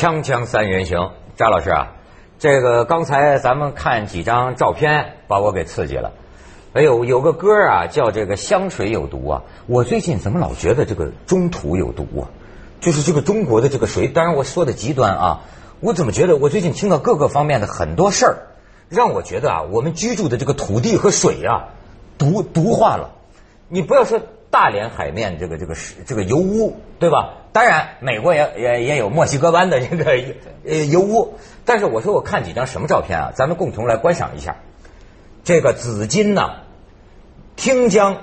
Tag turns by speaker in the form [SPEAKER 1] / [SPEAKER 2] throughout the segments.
[SPEAKER 1] 锵锵三人行，张老师啊，这个刚才咱们看几张照片，把我给刺激了。哎呦，有个歌啊，叫这个香水有毒啊。我最近怎么老觉得这个中土有毒啊？就是这个中国的这个水，当然我说的极端啊。我怎么觉得我最近听到各个方面的很多事儿，让我觉得啊，我们居住的这个土地和水啊，毒毒化了。你不要说大连海面这个这个是这个油污，对吧？当然，美国也也也有墨西哥湾的这个呃油污。但是我说我看几张什么照片啊？咱们共同来观赏一下。这个紫金呐，汀江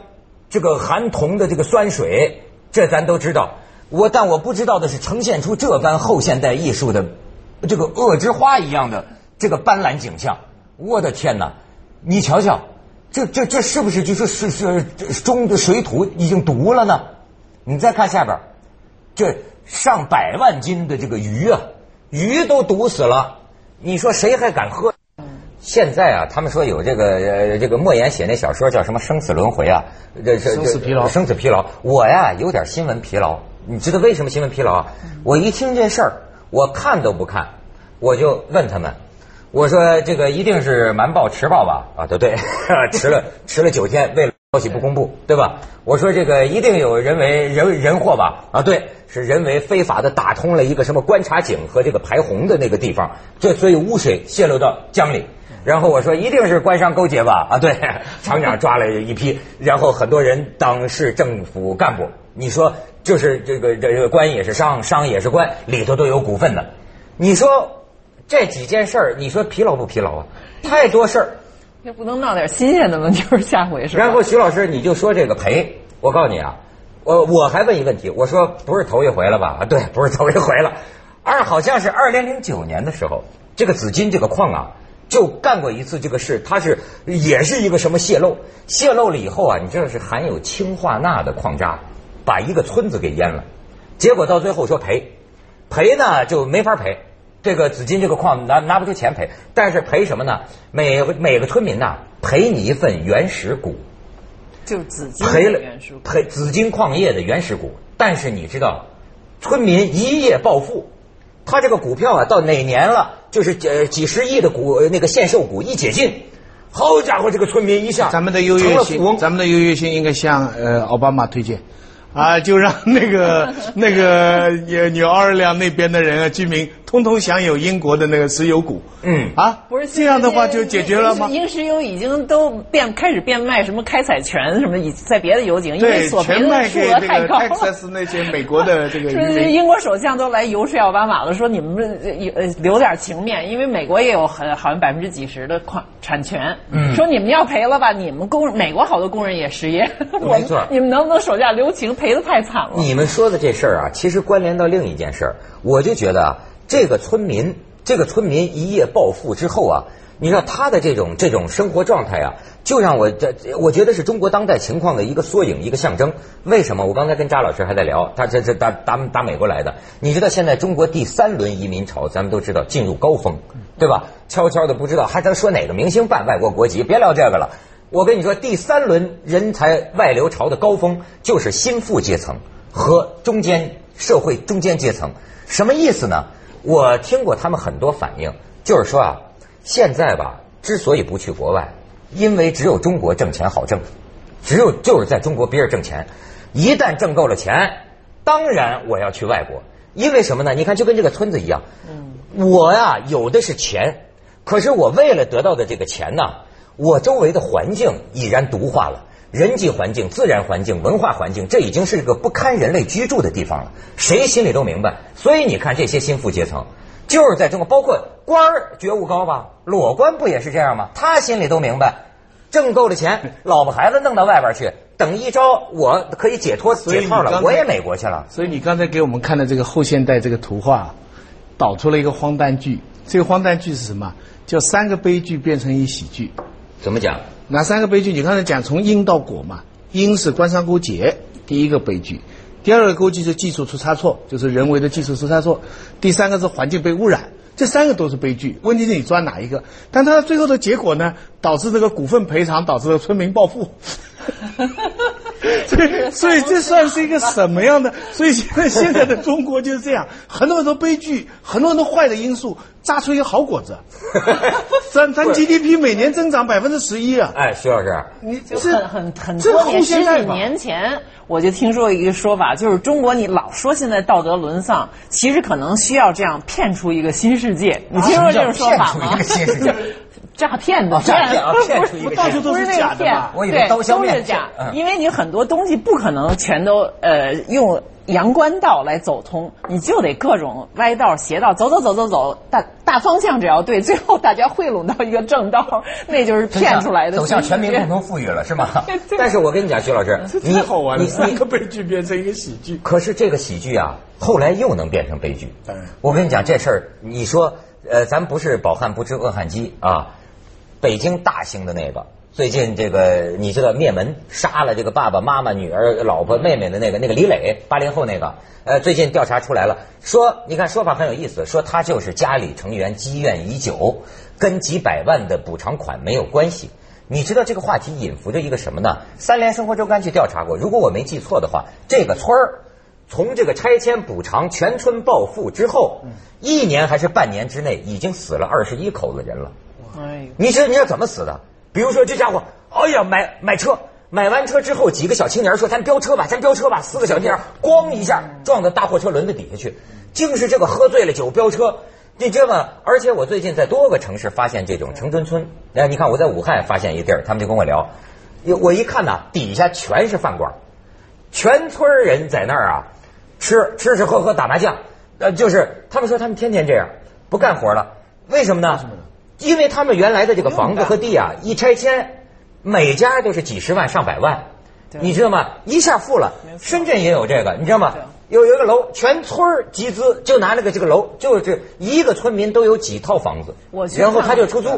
[SPEAKER 1] 这个含铜的这个酸水，这咱都知道。我但我不知道的是，呈现出这般后现代艺术的这个恶之花一样的这个斑斓景象。我的天哪！你瞧瞧，这这这是不是就是是是中的水土已经毒了呢？你再看下边，这上百万斤的这个鱼啊，鱼都毒死了。你说谁还敢喝？现在啊，他们说有这个呃，这个莫言写那小说叫什么《生死轮回》啊，
[SPEAKER 2] 这生死疲劳，
[SPEAKER 1] 生死疲劳。我呀有点新闻疲劳，你知道为什么新闻疲劳啊？我一听这事儿，我看都不看，我就问他们，我说这个一定是瞒报迟报吧？啊，对对，迟了迟了九天，为了消息不公布，对吧？我说这个一定有人为人人祸吧？啊，对，是人为非法的打通了一个什么观察井和这个排洪的那个地方，这所以污水泄露到江里。然后我说一定是官商勾结吧？啊，对，厂长抓了一批，然后很多人当市政府干部。你说就是这个这个官也是商，商也是官，里头都有股份的。你说这几件事儿，你说疲劳不疲劳啊？太多事儿，
[SPEAKER 3] 也不能闹点新鲜的吗？就是下回是。
[SPEAKER 1] 然后徐老师你就说这个赔，我告诉你啊，我我还问一个问题，我说不是头一回了吧？啊，对，不是头一回了，二好像是二零零九年的时候，这个紫金这个矿啊。就干过一次这个事，它是也是一个什么泄漏？泄漏了以后啊，你知道是含有氢化钠的矿渣，把一个村子给淹了。结果到最后说赔，赔呢就没法赔。这个紫金这个矿拿拿不出钱赔，但是赔什么呢？每每个村民呐赔你一份原始股，
[SPEAKER 3] 就紫金
[SPEAKER 1] 赔了赔紫金矿业的原始股。但是你知道，村民一夜暴富。他这个股票啊，到哪年了？就是几几十亿的股那个限售股一解禁，好家伙，这个村民一下
[SPEAKER 2] 咱们的优越性，咱们的优越性应该向呃奥巴马推荐。啊，就让那个 那个纽奥尔良那边的人啊，居民通通享有英国的那个石油股。嗯，啊，不是这样的话就解决了吗？
[SPEAKER 3] 英石油已经都变开始变卖什么开采权什么，在别的油井，因
[SPEAKER 2] 为
[SPEAKER 3] 索赔的数额太高。
[SPEAKER 2] 那些美国的 这个。
[SPEAKER 3] 英国首相都来游说奥巴马了，说你们呃留点情面，因为美国也有很好像百分之几十的矿产权。嗯，说你们要赔了吧，你们工美国好多工人也失业。
[SPEAKER 1] 没错，
[SPEAKER 3] 你们能不能手下留情赔？赔的太惨了。
[SPEAKER 1] 你们说的这事儿啊，其实关联到另一件事儿。我就觉得啊，这个村民，这个村民一夜暴富之后啊，你知道他的这种这种生活状态啊，就让我这我觉得是中国当代情况的一个缩影，一个象征。为什么？我刚才跟扎老师还在聊，他这这打打打美国来的。你知道现在中国第三轮移民潮，咱们都知道进入高峰，对吧？悄悄的不知道还咱说哪个明星办外国国籍？别聊这个了。我跟你说，第三轮人才外流潮的高峰就是新富阶层和中间社会中间阶层。什么意思呢？我听过他们很多反应，就是说啊，现在吧，之所以不去国外，因为只有中国挣钱好挣，只有就是在中国憋着挣钱。一旦挣够了钱，当然我要去外国。因为什么呢？你看，就跟这个村子一样，我呀有的是钱，可是我为了得到的这个钱呢？我周围的环境已然毒化了，人际环境、自然环境、文化环境，这已经是一个不堪人类居住的地方了。谁心里都明白。所以你看，这些心腹阶层，就是在中国，包括官儿觉悟高吧，裸官不也是这样吗？他心里都明白，挣够了钱，老婆孩子弄到外边去，等一招我可以解脱解套了，我也美国去了。
[SPEAKER 2] 所以你刚才给我们看的这个后现代这个图画，导出了一个荒诞剧。这个荒诞剧是什么？叫三个悲剧变成一喜剧。
[SPEAKER 1] 怎么讲？
[SPEAKER 2] 哪三个悲剧？你刚才讲从因到果嘛？因是官商勾结，第一个悲剧；第二个勾结是技术出差错，就是人为的技术出差错；第三个是环境被污染，这三个都是悲剧。问题是你抓哪一个？但它最后的结果呢？导致这个股份赔偿，导致了村民暴富。所以，所以这算是一个什么样的？所以现在现在的中国就是这样，很多很多悲剧，很多很多坏的因素，榨出一个好果子。咱咱 GDP 每年增长百分之十一啊！
[SPEAKER 1] 哎，徐老师，
[SPEAKER 2] 你
[SPEAKER 3] 就
[SPEAKER 2] 这
[SPEAKER 3] 很很很多年，十几年前我就听说一个说法，就是中国你老说现在道德沦丧，其实可能需要这样骗出一个新世界。你听说这种说法吗
[SPEAKER 1] 什
[SPEAKER 3] 诈骗的
[SPEAKER 1] 哦诈骗啊
[SPEAKER 3] 不是
[SPEAKER 1] 骗出一个
[SPEAKER 3] 不是
[SPEAKER 2] 到处都是
[SPEAKER 3] 不是那个骗
[SPEAKER 2] 假的吧
[SPEAKER 1] 我以为
[SPEAKER 3] 对
[SPEAKER 1] 刀削面
[SPEAKER 3] 都是假
[SPEAKER 1] 嗯，
[SPEAKER 3] 因为你很多东西不可能全都呃用阳关道来走通，你就得各种歪道邪道走走走走走，大大方向只要对，最后大家汇拢到一个正道，那就是骗出来的。
[SPEAKER 1] 走向全民共同富裕了，是吗？但是我跟你讲，徐老师，你
[SPEAKER 2] 太好玩了，
[SPEAKER 1] 你
[SPEAKER 2] 三个悲剧变成一个喜剧。
[SPEAKER 1] 可是这个喜剧啊，后来又能变成悲剧。我跟你讲这事儿，你说，呃，咱不是饱汉不知饿汉饥啊。北京大兴的那个，最近这个你知道灭门杀了这个爸爸妈妈、女儿、老婆、妹妹的那个那个李磊，八零后那个，呃，最近调查出来了，说你看说法很有意思，说他就是家里成员积怨已久，跟几百万的补偿款没有关系。你知道这个话题隐伏着一个什么呢？三联生活周刊去调查过，如果我没记错的话，这个村儿从这个拆迁补偿全村暴富之后，一年还是半年之内，已经死了二十一口子人了。
[SPEAKER 3] 哎，
[SPEAKER 1] 你知道你知道怎么死的？比如说这家伙，哎呀，买买车，买完车之后，几个小青年说：“咱飙车吧，咱飙车吧。”四个小青年咣一下撞到大货车轮子底下去，竟是这个喝醉了酒飙车。你知道吗？而且我最近在多个城市发现这种城中村。哎，你看我在武汉发现一地儿，他们就跟我聊，我一看呐，底下全是饭馆，全村人在那儿啊，吃吃吃喝喝打麻将，呃，就是他们说他们天天这样，不干活了，为什么呢？因为他们原来的这个房子和地啊，一拆迁，每家都是几十万上百万，你知道吗？一下富了深圳也有这个，你知道吗？有有一个楼，全村儿集资，就拿那个这个楼，就是一个村民都有几套房子然后他就出租。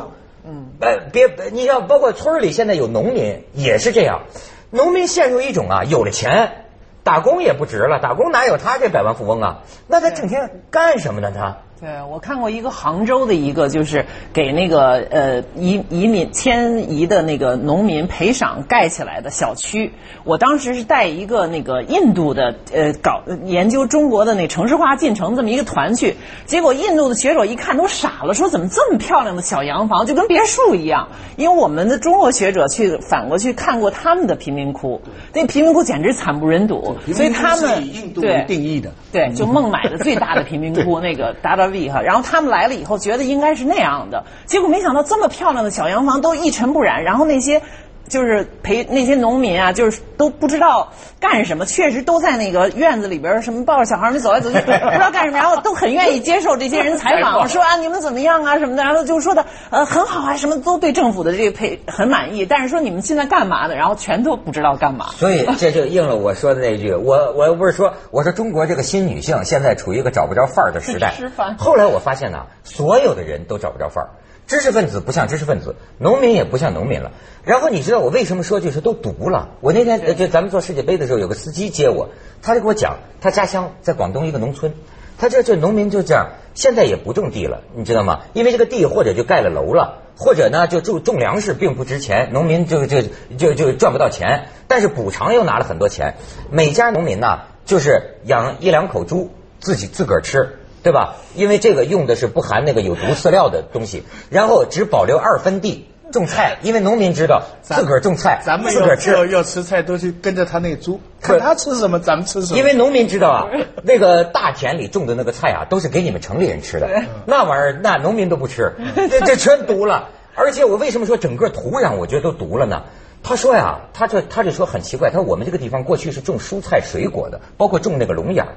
[SPEAKER 3] 嗯，
[SPEAKER 1] 呃，别，你像包括村里现在有农民也是这样，农民陷入一种啊，有了钱，打工也不值了，打工哪有他这百万富翁啊？那他整天干什么呢？他
[SPEAKER 3] 对，我看过一个杭州的一个，就是给那个呃移移民迁移的那个农民赔偿盖起来的小区。我当时是带一个那个印度的呃搞研究中国的那城市化进程这么一个团去，结果印度的学者一看都傻了，说怎么这么漂亮的小洋房就跟别墅一样？因为我们的中国学者去反过去看过他们的贫民窟，那贫民窟简直惨不忍睹，所以他们
[SPEAKER 2] 以印度
[SPEAKER 3] 对
[SPEAKER 2] 为定义的。
[SPEAKER 3] 对，就孟买的最大的贫民窟 那个达达利哈，然后他们来了以后觉得应该是那样的，结果没想到这么漂亮的小洋房都一尘不染，然后那些。就是陪那些农民啊，就是都不知道干什么，确实都在那个院子里边儿什么抱着小孩儿们走来走去，不知道干什么，然后都很愿意接受这些人采访，说啊你们怎么样啊什么的，然后就说的呃很好啊，什么都对政府的这个配很满意，但是说你们现在干嘛呢？然后全都不知道干嘛。
[SPEAKER 1] 所以这就应了我说的那句，我我又不是说，我说中国这个新女性现在处于一个找不着范儿的时代。后来我发现呢，所有的人都找不着范儿，知识分子不像知识分子，农民也不像农民了。然后你知道我为什么说就是都读了？我那天呃就咱们做世界杯的时候，有个司机接我，他就给我讲，他家乡在广东一个农村，他这这农民就这样，现在也不种地了，你知道吗？因为这个地或者就盖了楼了。或者呢，就种种粮食并不值钱，农民就就就就赚不到钱，但是补偿又拿了很多钱。每家农民呢，就是养一两口猪，自己自个儿吃，对吧？因为这个用的是不含那个有毒饲料的东西，然后只保留二分地种菜，因为农民知道自个儿种菜，
[SPEAKER 2] 咱们
[SPEAKER 1] 自个儿吃。
[SPEAKER 2] 要要要吃菜，都去跟着他那猪，看他吃什么，咱们吃什么。
[SPEAKER 1] 因为农民知道啊，那个大田里种的那个菜啊，都是给你们城里人吃的，那玩意儿那农民都不吃，这这全毒了。而且我为什么说整个土壤我觉得都毒了呢？他说呀，他这他这说很奇怪，他说我们这个地方过去是种蔬菜水果的，包括种那个龙眼儿。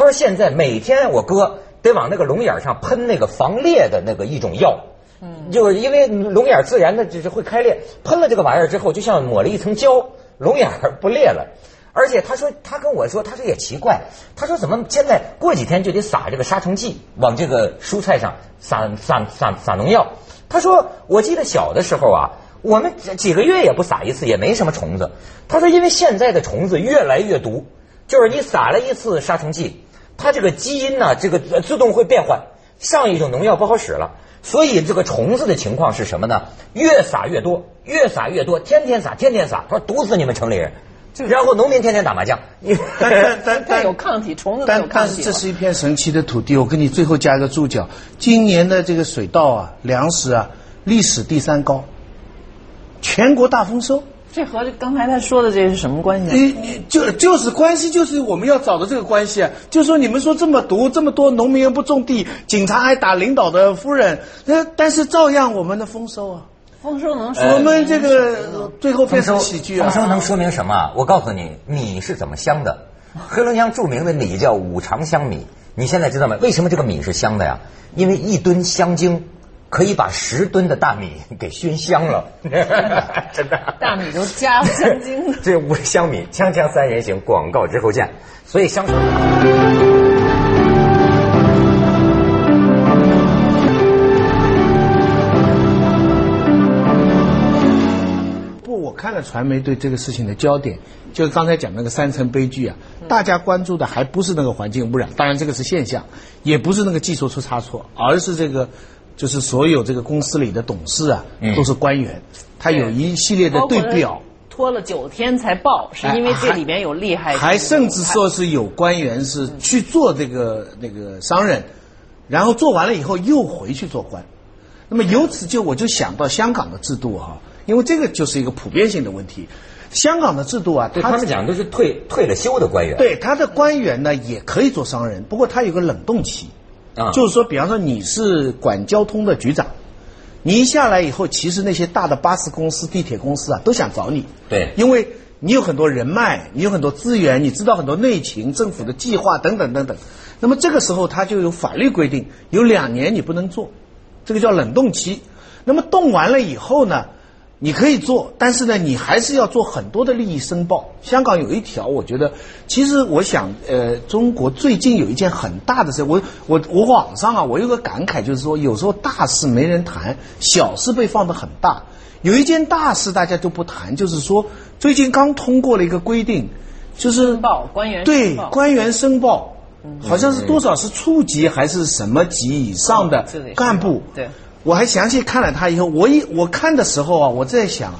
[SPEAKER 1] 他说现在每天我哥得往那个龙眼儿上喷那个防裂的那个一种药，嗯，就是因为龙眼儿自然的就是会开裂，喷了这个玩意儿之后，就像抹了一层胶，龙眼儿不裂了。而且他说，他跟我说，他说也奇怪，他说怎么现在过几天就得撒这个杀虫剂，往这个蔬菜上撒撒撒撒农药。他说，我记得小的时候啊，我们几几个月也不撒一次，也没什么虫子。他说，因为现在的虫子越来越毒，就是你撒了一次杀虫剂，它这个基因呢，这个呃自动会变换，上一种农药不好使了。所以这个虫子的情况是什么呢？越撒越多，越撒越多，天天撒，天天撒，他说毒死你们城里人。然后农民天天打麻将。
[SPEAKER 2] 但但
[SPEAKER 3] 它有抗体，虫子都有
[SPEAKER 2] 但但
[SPEAKER 3] 抗体但。
[SPEAKER 2] 是这是一片神奇的土地，我给你最后加一个注脚，今年的这个水稻啊、粮食啊，历史第三高，全国大丰收。
[SPEAKER 3] 这和刚才他说的这是什么关系啊？
[SPEAKER 2] 你你就就是关系，就是我们要找的这个关系啊。就说你们说这么毒，这么多农民又不种地，警察还打领导的夫人，那但是照样我们的丰收啊，
[SPEAKER 3] 丰收能说
[SPEAKER 2] 我们这个最后变成喜剧啊。
[SPEAKER 1] 丰收能说明什么啊？我告诉你，米是怎么香的。黑龙江著名的米叫五常香米，你现在知道吗？为什么这个米是香的呀？因为一吨香精可以把十吨的大米给熏香了，真的。
[SPEAKER 3] 大米都加香精了。
[SPEAKER 1] 这五香米，锵锵三人行，广告之后见。所以香水。
[SPEAKER 2] 不，我看了传媒对这个事情的焦点，就是刚才讲那个三层悲剧啊，大家关注的还不是那个环境污染，当然这个是现象，也不是那个技术出差错，而是这个就是所有这个公司里的董事啊，都是官员，他有一系列的对表。
[SPEAKER 3] 拖了九天才报，是因为这里面有厉害的。
[SPEAKER 2] 还甚至说是有官员是去做这个那个商人，然后做完了以后又回去做官。那么由此就我就想到香港的制度哈、因为这个就是一个普遍性的问题。香港的制度啊，
[SPEAKER 1] 对他们讲都是退退了休的官员。
[SPEAKER 2] 对他的官员呢也可以做商人，不过他有个冷冻期，
[SPEAKER 1] 啊
[SPEAKER 2] 就是说，比方说你是管交通的局长，你一下来以后，其实那些大的巴士公司、地铁公司啊都想找你，
[SPEAKER 1] 对
[SPEAKER 2] 因为你有很多人脉，你有很多资源，你知道很多内情、政府的计划等等等等。那么这个时候他就有法律规定，有两年你不能做，这个叫冷冻期。那么冻完了以后呢，你可以做，但是呢，你还是要做很多的利益申报。香港有一条，我觉得，其实我想，呃，中国最近有一件很大的事，我我我网上啊，我有个感慨，就是说，有时候大事没人谈，小事被放得很大。有一件大事大家都不谈，就是说，最近刚通过了一个规定，就是
[SPEAKER 3] 申报官员
[SPEAKER 2] 对官员申报，好像是多少是处级还是什么级以上的干部。
[SPEAKER 3] 对，
[SPEAKER 2] 我还详细看了他以后，我一我看的时候啊，我在想，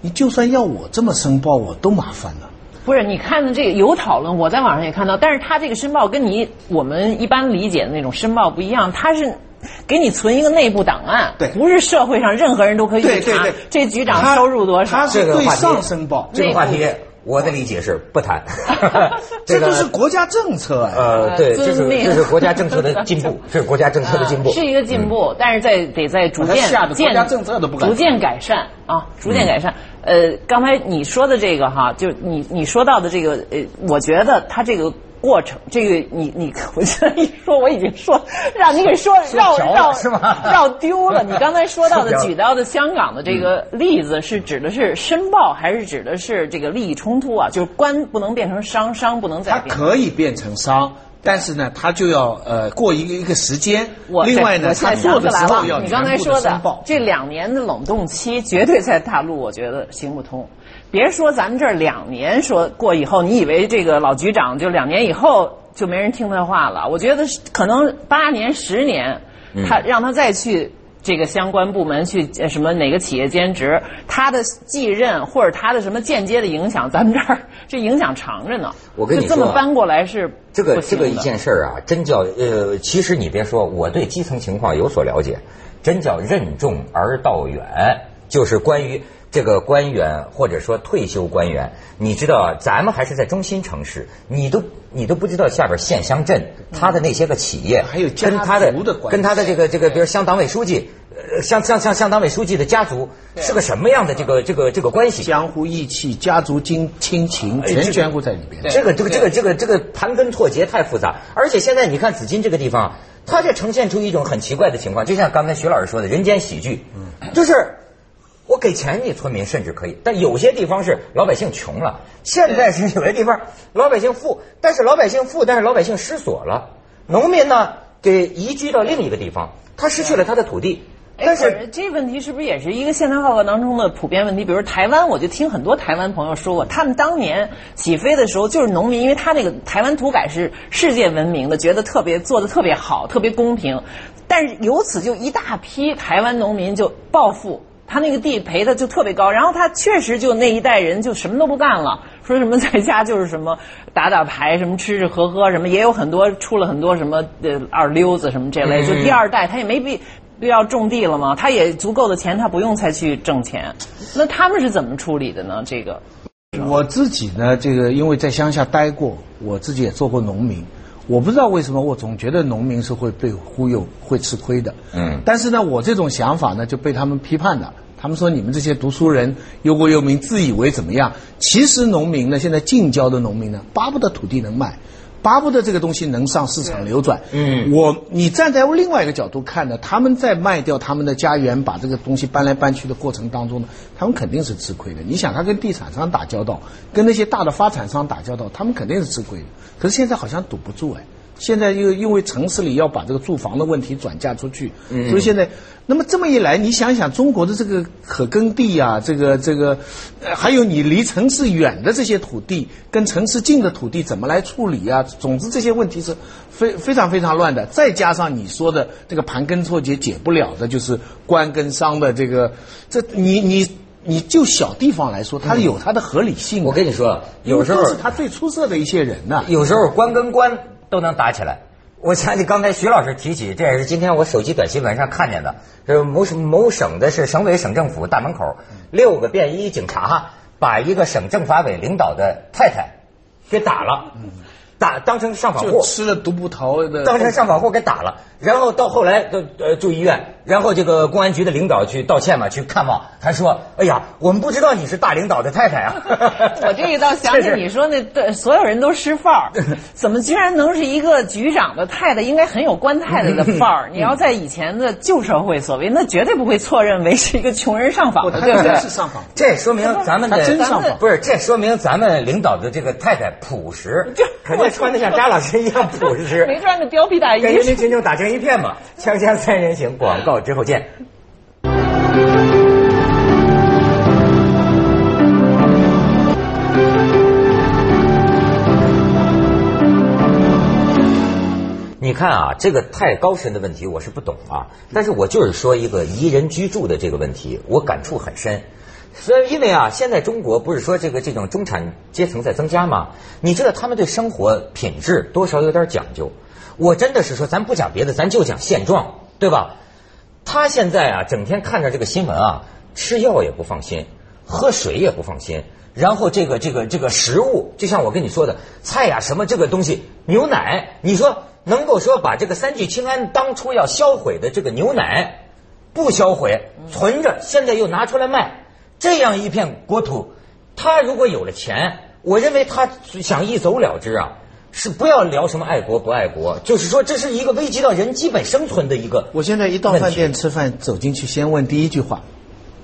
[SPEAKER 2] 你就算要我这么申报，我都麻烦了。
[SPEAKER 3] 不是，你看的这个有讨论，我在网上也看到，但是他这个申报跟你我们一般理解的那种申报不一样，他是给你存一个内部档案，
[SPEAKER 2] 对。
[SPEAKER 3] 不是社会上任何人都可以去查
[SPEAKER 2] 对对。对，
[SPEAKER 3] 这局长收入多少。
[SPEAKER 2] 他，是
[SPEAKER 1] 这个话题
[SPEAKER 2] 对上申报，
[SPEAKER 1] 这个话题，我的理解是不谈。
[SPEAKER 2] 这
[SPEAKER 1] 个
[SPEAKER 2] 都是国家政策哎。
[SPEAKER 1] 呃，对，这是这是国家政策的进步，这是国家政策的进步。
[SPEAKER 3] 啊是一个进步，但是在得在逐渐
[SPEAKER 2] 把它吓得国
[SPEAKER 3] 渐
[SPEAKER 2] 家政策都不敢
[SPEAKER 3] 逐渐改善啊，逐渐改善。呃，刚才你说的这个哈，就你你说到的这个，呃，我觉得他这个。过程，这个你你，我现在一说，我已经说让你给说绕绕 绕丢了。你刚才说到的 举到的香港的这个例子，是指的是申报，还是指的是这个利益冲突啊？就是官不能变成商，商不能再
[SPEAKER 2] 它。可以变成商，但是呢，它就要呃过一个一个时间。
[SPEAKER 3] 我
[SPEAKER 2] 另外呢，
[SPEAKER 3] 我现在
[SPEAKER 2] 做的时候要，
[SPEAKER 3] 你刚才说的
[SPEAKER 2] 申报。
[SPEAKER 3] 这两年的冷冻期，绝对在大陆，我觉得行不通。别说咱们这儿两年说过以后，你以为这个老局长就两年以后就没人听他话了？我觉得可能八年、十年，他让他再去。这个相关部门去呃什么哪个企业兼职，他的继任或者他的什么间接的影响，咱们这儿这影响长着呢。
[SPEAKER 1] 我跟你
[SPEAKER 3] 就这么搬过来是
[SPEAKER 1] 这个这个一件事儿啊，真叫呃，其实你别说，我对基层情况有所了解，真叫任重而道远，就是关于这个官员或者说退休官员，你知道，咱们还是在中心城市，你都你都不知道下边县乡镇他的那些个企业，
[SPEAKER 2] 还有家
[SPEAKER 1] 跟他的跟他的这个这个，比如乡党委书记，呃，像像像乡党委书记的家族是个什么样的这个这个这个关系？
[SPEAKER 2] 江湖义气、家族亲亲情，全全部在里边。
[SPEAKER 1] 这个这个这个这个这个盘根错节太复杂，而且现在你看紫金这个地方，它就呈现出一种很奇怪的情况，就像刚才徐老师说的，人间喜剧，就是我给钱你村民甚至可以，但有些地方是老百姓穷了，现在是有些地方老百姓富，但是老百姓富，但是老百姓失所了，农民呢给移居到另一个地方，他失去了他的土地，
[SPEAKER 3] 哎，
[SPEAKER 1] 但
[SPEAKER 3] 可
[SPEAKER 1] 是
[SPEAKER 3] 这问题是不是也是一个现代化当中的普遍问题？比如台湾，我就听很多台湾朋友说过，他们当年起飞的时候就是农民，因为他那个台湾土改是世界闻名的，觉得特别做的特别好，特别公平，但是由此就一大批台湾农民就报复。他那个地赔的就特别高，然后他确实就那一代人就什么都不干了，说什么在家就是什么打打牌，什么吃吃喝喝，什么也有很多出了很多什么呃二溜子什么这类，就第二代他也没必必要种地了嘛，他也足够的钱，他不用再去挣钱。那他们是怎么处理的呢？这个
[SPEAKER 2] 我自己呢，这个因为在乡下待过，我自己也做过农民，我不知道为什么我总觉得农民是会被忽悠、会吃亏的。
[SPEAKER 1] 嗯
[SPEAKER 2] 但是呢，我这种想法呢就被他们批判了。他们说你们这些读书人忧国忧民，自以为怎么样？其实农民呢，现在近郊的农民呢，巴不得土地能卖，巴不得这个东西能上市场流转。
[SPEAKER 1] 嗯
[SPEAKER 2] 我你站在另外一个角度看呢，他们在卖掉他们的家园，把这个东西搬来搬去的过程当中呢，他们肯定是吃亏的。你想，他跟地产商打交道，跟那些大的发展商打交道，他们肯定是吃亏的。可是现在好像堵不住哎。现在又因为城市里要把这个住房的问题转嫁出去，所以现在，那么这么一来，你想想中国的这个可耕地啊，这个这个，呃还有你离城市远的这些土地，跟城市近的土地怎么来处理啊？总之这些问题是非非常非常乱的。再加上你说的这个盘根错节解不了的，就是官跟商的这个，这你你你就小地方来说，它有它的合理性的。
[SPEAKER 1] 我跟你说，有时候
[SPEAKER 2] 都是他最出色的一些人呐、
[SPEAKER 1] 有时候官跟官都能打起来。我想起刚才徐老师提起，这也是今天我手机短新闻上看见的，这某省某省的是省委省政府大门口，六个便衣警察把一个省政法委领导的太太给打了，打当成上访户，
[SPEAKER 2] 吃了毒葡萄的，
[SPEAKER 1] 当成上访户给打了，然后到后来呃呃住医院，然后这个公安局的领导去道歉嘛，去看望，还说，哎呀，我们不知道你是大领导的太太啊。
[SPEAKER 3] 我这一倒想起你说那对所有人都失范儿，怎么居然能是一个局长的太太？应该很有官太太的范儿。你要在以前的旧社会，所谓那绝对不会错认为是一个穷人上访的，
[SPEAKER 2] 他
[SPEAKER 3] 对不对？
[SPEAKER 2] 是上访。
[SPEAKER 1] 这说明咱们的
[SPEAKER 2] 真上
[SPEAKER 3] 访
[SPEAKER 1] 不是，这说明咱们领导的这个太太朴实，肯定穿的像扎老师一样朴实。
[SPEAKER 3] 没穿个貂皮大衣
[SPEAKER 1] 跟人民群众打成一片嘛。锵锵三人行，广告之后见。你看啊，这个太高深的问题我是不懂啊，但是我就是说一个宜人居住的这个问题，我感触很深。所以，因为啊，现在中国不是说这个这种中产阶层在增加吗？你知道他们对生活品质多少有点讲究。我真的是说，咱不讲别的，咱就讲现状，对吧？他现在啊，整天看着这个新闻啊，吃药也不放心，喝水也不放心，然后这个这个这个食物，就像我跟你说的，菜呀、什么这个东西，牛奶，你说能够说把这个三聚氰胺当初要销毁的这个牛奶不销毁，存着，现在又拿出来卖，这样一片国土，他如果有了钱，我认为他想一走了之啊。是不要聊什么爱国不爱国，就是说这是一个危及到人基本生存的一个。
[SPEAKER 2] 我现在一到饭店吃饭，走进去先问第一句话：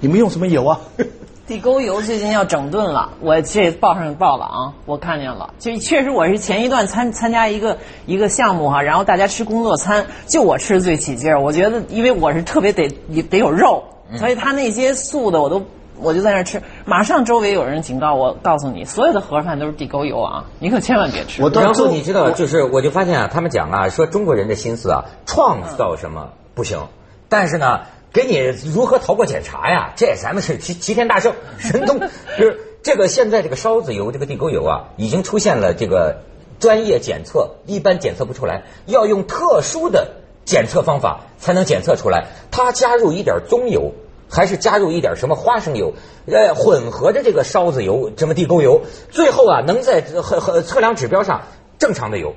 [SPEAKER 2] 你们用什么油啊？
[SPEAKER 3] 地沟油最近要整顿了，我这报上报了啊，我看见了。就确实我是前一段参参加一个一个项目哈，然后大家吃工作餐，就我吃的最起劲儿。我觉得因为我是特别得得有肉，所以他那些素的我都我就在那儿吃。马上周围有人警告我，告诉你所有的盒饭都是地沟油啊，你可千万别吃。
[SPEAKER 2] 我
[SPEAKER 1] 然后你知道，就是我就发现啊，他们讲啊，说中国人的心思啊，创造什么不行，但是呢，给你如何逃过检查呀，这咱们是齐齐天大圣神通。就是这个现在这个烧子油、这个地沟油啊，已经出现了这个专业检测，一般检测不出来，要用特殊的检测方法才能检测出来。它加入一点棕油。还是加入一点什么花生油，呃，混合着这个烧子油，什么地沟油，最后啊，能在和和测量指标上正常的油。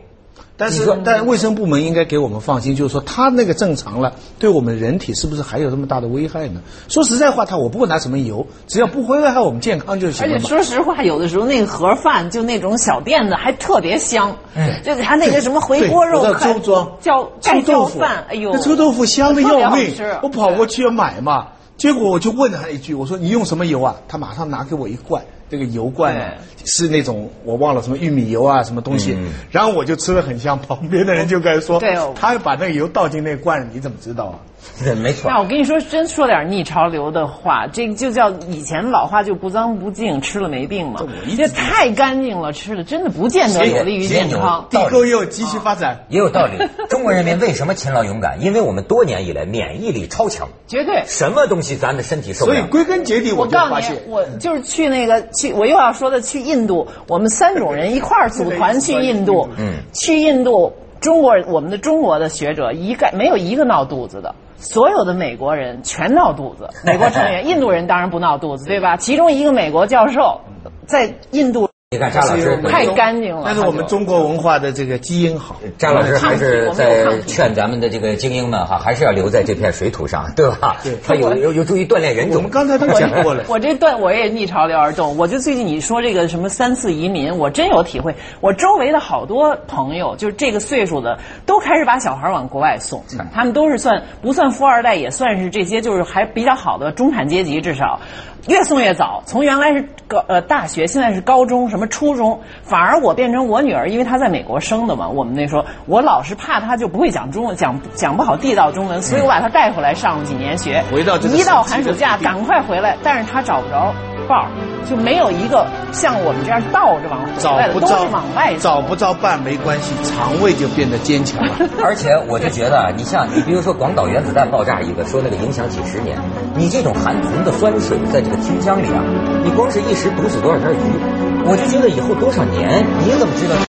[SPEAKER 2] 但是但卫生部门应该给我们放心，就是说他那个正常了，对我们人体是不是还有这么大的危害呢？说实在话，他我不会拿什么油，只要不危害我们健康就行
[SPEAKER 3] 而且。说实话，有的时候那个盒饭就那种小店子还特别香，
[SPEAKER 1] 嗯
[SPEAKER 3] 就是它那个什么回锅肉
[SPEAKER 2] 对我到
[SPEAKER 3] 盖
[SPEAKER 2] 周庄
[SPEAKER 3] 叫盖
[SPEAKER 2] 臭豆腐
[SPEAKER 3] 浇饭，哎呦，
[SPEAKER 2] 那臭豆腐香的要命，我跑过去要买嘛，结果我就问了他一句，我说你用什么油啊？他马上拿给我一罐，这个油罐啊，是那种我忘了什么玉米油啊，什么东西，然后我就吃的很香，旁边的人就开始说，
[SPEAKER 3] 对哦
[SPEAKER 2] 他把那个油倒进那个罐，你怎么知道啊？
[SPEAKER 1] 对，没错
[SPEAKER 3] 那。我跟你说，真说点逆潮流的话，这个就叫以前老话就不脏不净，吃了没病嘛
[SPEAKER 2] 这
[SPEAKER 3] 太干净了，吃的真的不见得有利于健康。
[SPEAKER 2] 地沟油继续发展。
[SPEAKER 1] 也有道理。中国人民为什么勤劳勇敢？因为我们多年以来免疫力超强，
[SPEAKER 3] 绝对。
[SPEAKER 1] 什么东西咱的身体受不了。
[SPEAKER 2] 所以归根结底，
[SPEAKER 3] 我
[SPEAKER 2] 就
[SPEAKER 3] 告诉你
[SPEAKER 2] 发现，，
[SPEAKER 3] 我就是去那个去，我又要说的去印度，我们三种人一块儿组团去印度，
[SPEAKER 1] 嗯
[SPEAKER 3] 去印度，中国人我们的中国的学者一概没有一个闹肚子的。所有的美国人全闹肚子，美国成员，印度人当然不闹肚子，对吧？其中一个美国教授在印度
[SPEAKER 1] 你看张老师，
[SPEAKER 3] 太干净了
[SPEAKER 2] 但是我们中国文化的这个基因好。
[SPEAKER 1] 张老师还是在劝咱们的这个精英们哈，还是要留在这片水土上，对吧？
[SPEAKER 2] 对
[SPEAKER 1] 他有有有助于锻炼人种
[SPEAKER 2] 我们。刚才都讲过了，
[SPEAKER 3] 我这段我也逆潮流而动，我就最近你说这个什么三次移民，我真有体会。我周围的好多朋友，就是这个岁数的，都开始把小孩往国外送，他们都是算不算富二代，也算是这些就是还比较好的中产阶级，至少越送越早。从原来是高呃大学，现在是高中，什么初中，反而我变成我女儿，因为她在美国生的嘛，我们那时候我老是怕她就不会讲中文，讲讲不好地道中文，所以我把她带回来上了几年学。
[SPEAKER 2] 回到这
[SPEAKER 3] 一到寒暑假赶快回来，但是她找不着伴儿，就没有一个像我们这样倒着往回
[SPEAKER 2] 找
[SPEAKER 3] 来的，都
[SPEAKER 2] 不着
[SPEAKER 3] 是往外走。
[SPEAKER 2] 找不着伴没关系，肠胃就变得坚强了。
[SPEAKER 1] 而且我就觉得啊，你像你比如说广岛原子弹爆炸一个，说那个影响几十年，你这种含铜的酸水在这个清江里啊，你光是一时毒死多少条鱼，我就觉得以后多少年，你怎么知道？